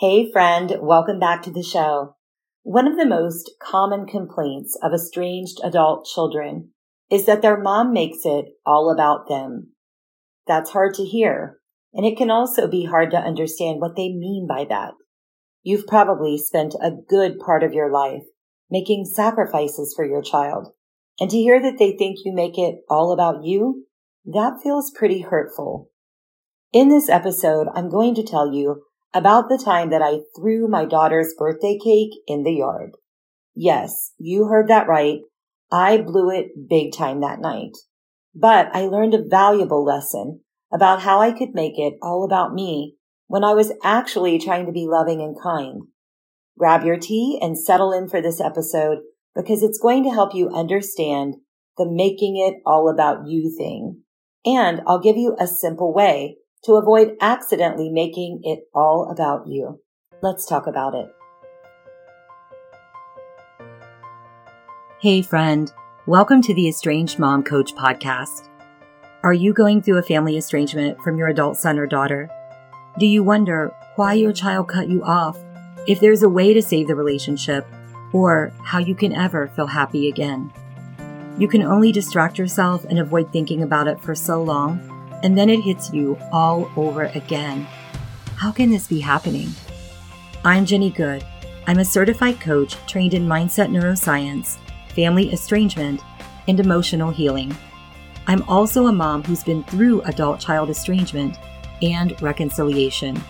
Hey friend, welcome back to the show. One of the most common complaints of estranged adult children is that their mom makes it all about them. That's hard to hear, and it can also be hard to understand what they mean by that. You've probably spent a good part of your life making sacrifices for your child, and to hear that they think you make it all about you, that feels pretty hurtful. In this episode, I'm going to tell you about the time that I threw my daughter's birthday cake in the yard. Yes, you heard that right. I blew it big time that night. But I learned a valuable lesson about how I could make it all about me when I was actually trying to be loving and kind. Grab your tea and settle in for this episode because it's going to help you understand the making it all about you thing. And I'll give you a simple way to avoid accidentally making it all about you. Let's talk about it. Hey friend, welcome to the Estranged Mom Coach podcast. Are you going through a family estrangement from your adult son or daughter? Do you wonder why your child cut you off, if there's a way to save the relationship, or how you can ever feel happy again? You can only distract yourself and avoid thinking about it for so long and then it hits you all over again. How can this be happening? I'm Jenny Good. I'm a certified coach trained in mindset neuroscience, family estrangement, and emotional healing. I'm also a mom who's been through adult child estrangement and reconciliation.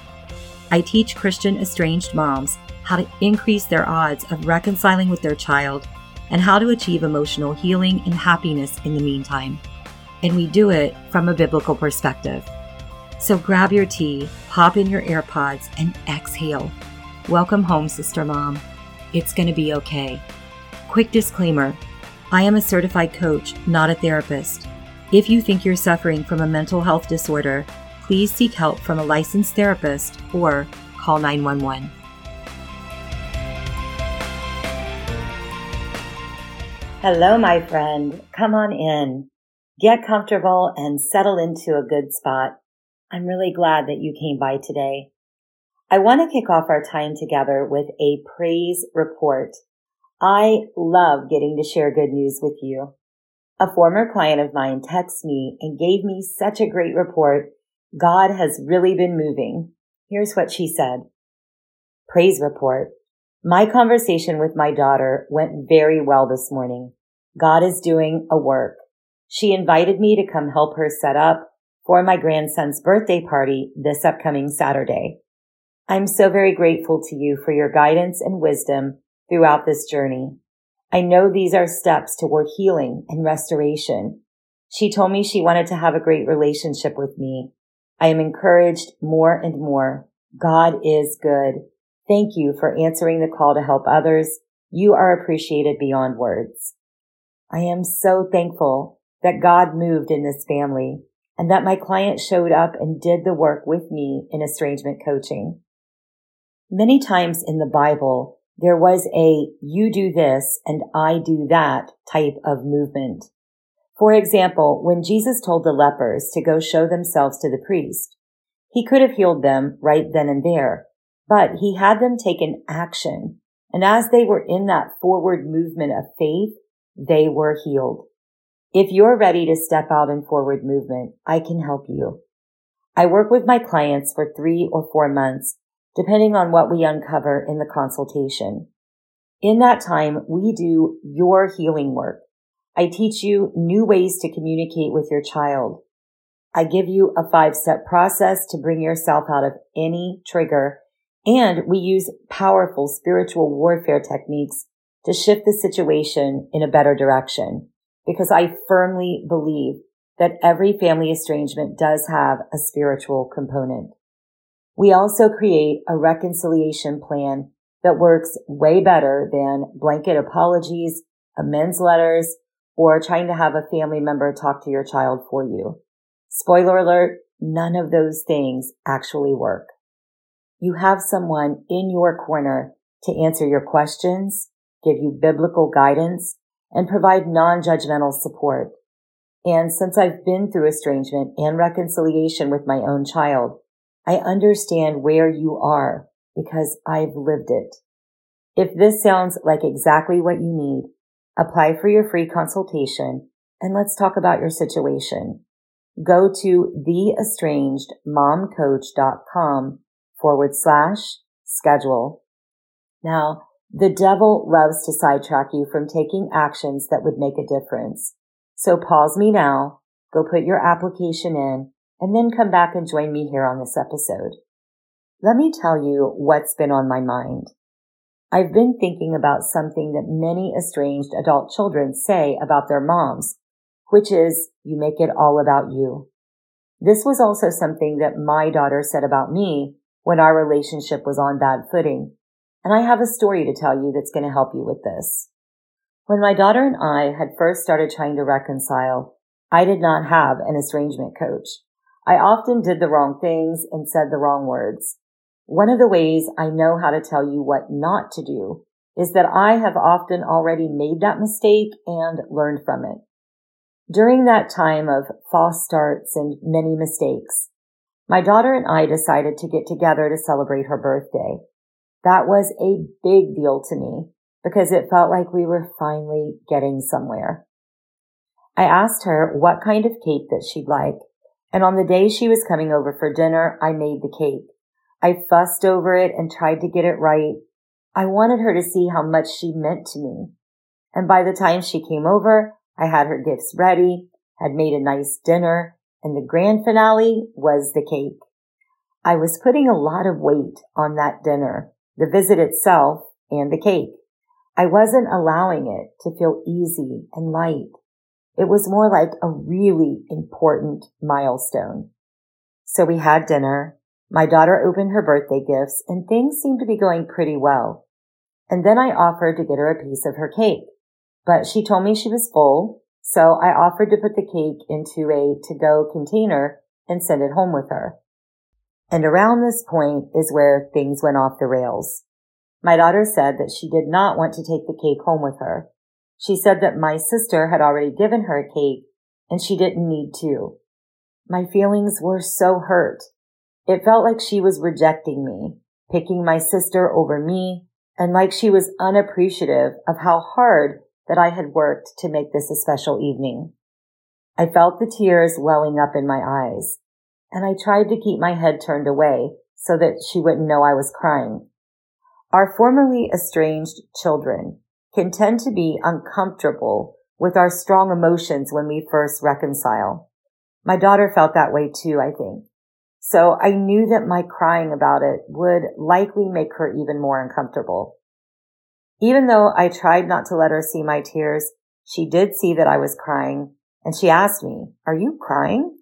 I teach Christian estranged moms how to increase their odds of reconciling with their child and how to achieve emotional healing and happiness in the meantime and we do it from a biblical perspective. So grab your tea, pop in your AirPods, and exhale. Welcome home, Sister Mom. It's going to be okay. Quick disclaimer I am a certified coach, not a therapist. If you think you're suffering from a mental health disorder, please seek help from a licensed therapist or call 911. Hello, my friend. Come on in get comfortable and settle into a good spot. I'm really glad that you came by today. I want to kick off our time together with a praise report. I love getting to share good news with you. A former client of mine texted me and gave me such a great report. God has really been moving. Here's what she said. Praise report. My conversation with my daughter went very well this morning. God is doing a work. She invited me to come help her set up for my grandson's birthday party this upcoming Saturday. I'm so very grateful to you for your guidance and wisdom throughout this journey. I know these are steps toward healing and restoration. She told me she wanted to have a great relationship with me. I am encouraged more and more. God is good. Thank you for answering the call to help others. You are appreciated beyond words. I am so thankful that God moved in this family and that my client showed up and did the work with me in estrangement coaching. Many times in the Bible, there was a you do this and I do that type of movement. For example, when Jesus told the lepers to go show themselves to the priest, he could have healed them right then and there, but he had them take an action. And as they were in that forward movement of faith, they were healed. If you're ready to step out in forward movement, I can help you. I work with my clients for three or four months, depending on what we uncover in the consultation. In that time, we do your healing work. I teach you new ways to communicate with your child. I give you a five step process to bring yourself out of any trigger. And we use powerful spiritual warfare techniques to shift the situation in a better direction because I firmly believe that every family estrangement does have a spiritual component. We also create a reconciliation plan that works way better than blanket apologies, amends letters, or trying to have a family member talk to your child for you. Spoiler alert, none of those things actually work. You have someone in your corner to answer your questions, give you biblical guidance, and provide non-judgmental support. And since I've been through estrangement and reconciliation with my own child, I understand where you are because I've lived it. If this sounds like exactly what you need, apply for your free consultation and let's talk about your situation. Go to theestrangedmomcoach.com forward slash schedule. Now, the devil loves to sidetrack you from taking actions that would make a difference. So pause me now, go put your application in, and then come back and join me here on this episode. Let me tell you what's been on my mind. I've been thinking about something that many estranged adult children say about their moms, which is, you make it all about you. This was also something that my daughter said about me when our relationship was on bad footing. And I have a story to tell you that's going to help you with this. When my daughter and I had first started trying to reconcile, I did not have an estrangement coach. I often did the wrong things and said the wrong words. One of the ways I know how to tell you what not to do is that I have often already made that mistake and learned from it. During that time of false starts and many mistakes, my daughter and I decided to get together to celebrate her birthday. That was a big deal to me because it felt like we were finally getting somewhere. I asked her what kind of cake that she'd like, and on the day she was coming over for dinner, I made the cake. I fussed over it and tried to get it right. I wanted her to see how much she meant to me. And by the time she came over, I had her gifts ready, had made a nice dinner, and the grand finale was the cake. I was putting a lot of weight on that dinner, the visit itself, and the cake. I wasn't allowing it to feel easy and light. It was more like a really important milestone. So we had dinner my daughter opened her birthday gifts and things seemed to be going pretty well. And then I offered to get her a piece of her cake, but she told me she was full. So I offered to put the cake into a to go container and send it home with her. And around this point is where things went off the rails. My daughter said that she did not want to take the cake home with her. She said that my sister had already given her a cake and she didn't need to. My feelings were so hurt it felt like she was rejecting me, picking my sister over me, and like she was unappreciative of how hard that I had worked to make this a special evening. I felt the tears welling up in my eyes, and I tried to keep my head turned away so that she wouldn't know I was crying. Our formerly estranged children can tend to be uncomfortable with our strong emotions when we first reconcile. My daughter felt that way too, I think. So I knew that my crying about it would likely make her even more uncomfortable. Even though I tried not to let her see my tears, she did see that I was crying and she asked me, are you crying?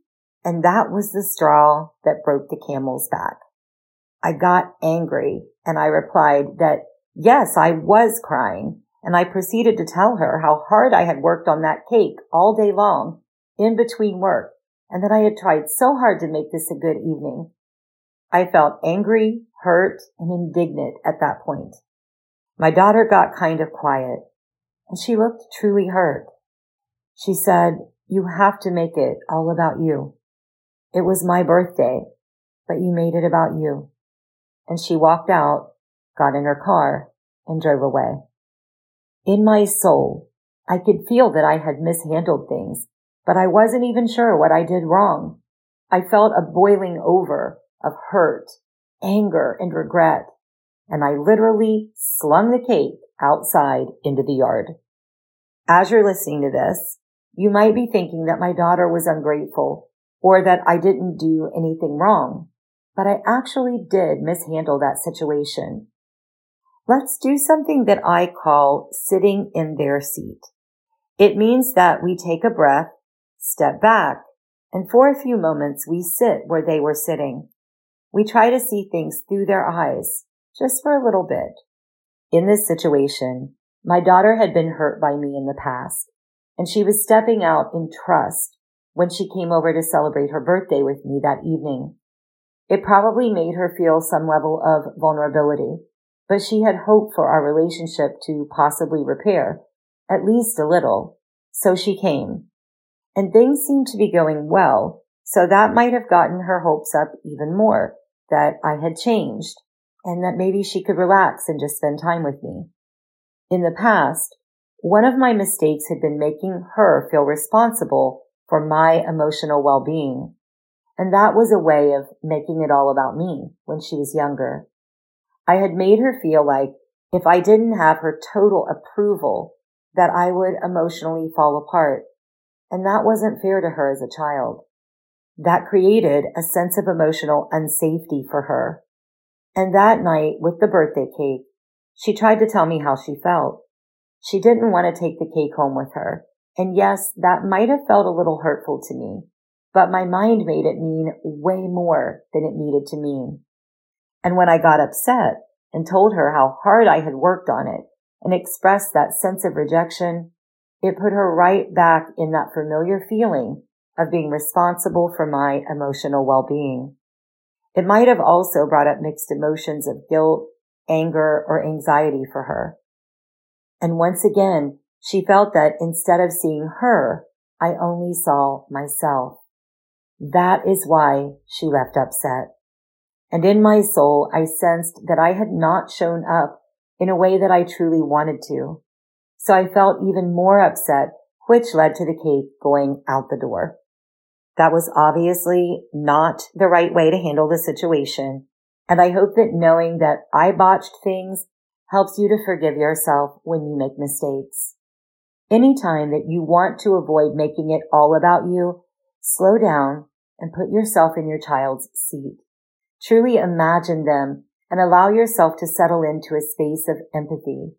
And that was the straw that broke the camel's back. I got angry and I replied that yes, I was crying and I proceeded to tell her how hard I had worked on that cake all day long in between work and that I had tried so hard to make this a good evening. I felt angry, hurt, and indignant at that point. My daughter got kind of quiet and she looked truly hurt. She said, you have to make it all about you. It was my birthday, but you made it about you. And she walked out, got in her car, and drove away. In my soul, I could feel that I had mishandled things but I wasn't even sure what I did wrong. I felt a boiling over of hurt, anger, and regret, and I literally slung the cake outside into the yard. As you're listening to this, you might be thinking that my daughter was ungrateful or that I didn't do anything wrong, but I actually did mishandle that situation. Let's do something that I call sitting in their seat. It means that we take a breath step back, and for a few moments we sit where they were sitting. We try to see things through their eyes, just for a little bit. In this situation, my daughter had been hurt by me in the past, and she was stepping out in trust when she came over to celebrate her birthday with me that evening. It probably made her feel some level of vulnerability, but she had hoped for our relationship to possibly repair, at least a little. So she came and things seemed to be going well. So that might have gotten her hopes up even more that I had changed. and that maybe she could relax and just spend time with me. In the past, one of my mistakes had been making her feel responsible for my emotional well-being. And that was a way of making it all about me when she was younger. I had made her feel like if I didn't have her total approval, that I would emotionally fall apart. And that wasn't fair to her as a child. That created a sense of emotional unsafety for her. And that night with the birthday cake, she tried to tell me how she felt. She didn't want to take the cake home with her. And yes, that might have felt a little hurtful to me, but my mind made it mean way more than it needed to mean. And when I got upset and told her how hard I had worked on it and expressed that sense of rejection, it put her right back in that familiar feeling of being responsible for my emotional well-being. It might have also brought up mixed emotions of guilt, anger, or anxiety for her. And once again, she felt that instead of seeing her, I only saw myself. That is why she left upset. And in my soul, I sensed that I had not shown up in a way that I truly wanted to. So I felt even more upset, which led to the cake going out the door. That was obviously not the right way to handle the situation. And I hope that knowing that I botched things helps you to forgive yourself when you make mistakes. Anytime that you want to avoid making it all about you, slow down and put yourself in your child's seat. Truly imagine them and allow yourself to settle into a space of empathy.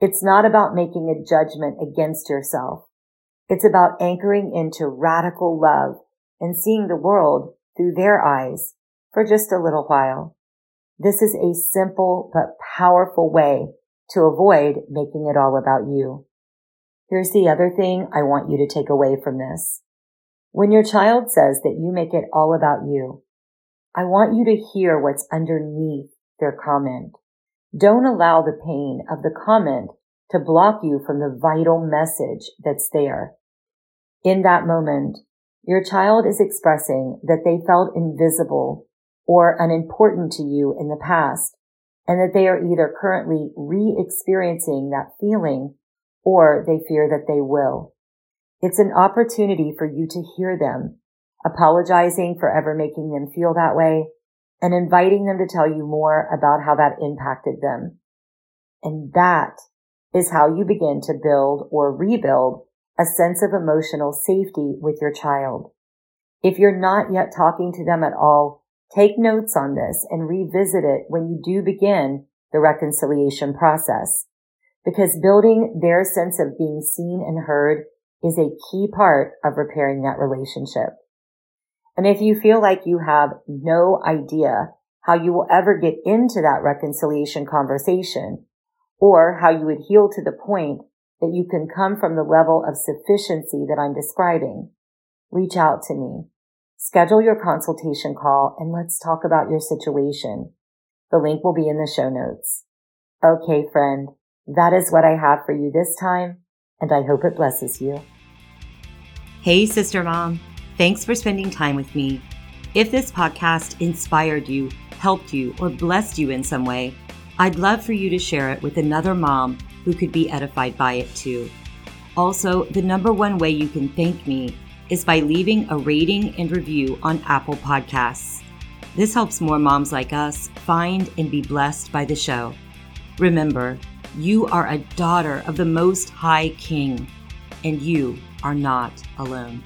It's not about making a judgment against yourself. It's about anchoring into radical love and seeing the world through their eyes for just a little while. This is a simple but powerful way to avoid making it all about you. Here's the other thing I want you to take away from this. When your child says that you make it all about you, I want you to hear what's underneath their comment. Don't allow the pain of the comment to block you from the vital message that's there. In that moment, your child is expressing that they felt invisible or unimportant to you in the past and that they are either currently re-experiencing that feeling or they fear that they will. It's an opportunity for you to hear them, apologizing for ever making them feel that way and inviting them to tell you more about how that impacted them. And that is how you begin to build or rebuild a sense of emotional safety with your child. If you're not yet talking to them at all, take notes on this and revisit it when you do begin the reconciliation process because building their sense of being seen and heard is a key part of repairing that relationship. And if you feel like you have no idea how you will ever get into that reconciliation conversation or how you would heal to the point that you can come from the level of sufficiency that I'm describing, reach out to me. Schedule your consultation call and let's talk about your situation. The link will be in the show notes. Okay, friend. That is what I have for you this time, and I hope it blesses you. Hey, Sister Mom. Thanks for spending time with me. If this podcast inspired you, helped you, or blessed you in some way, I'd love for you to share it with another mom who could be edified by it too. Also, the number one way you can thank me is by leaving a rating and review on Apple Podcasts. This helps more moms like us find and be blessed by the show. Remember, you are a daughter of the Most High King, and you are not alone.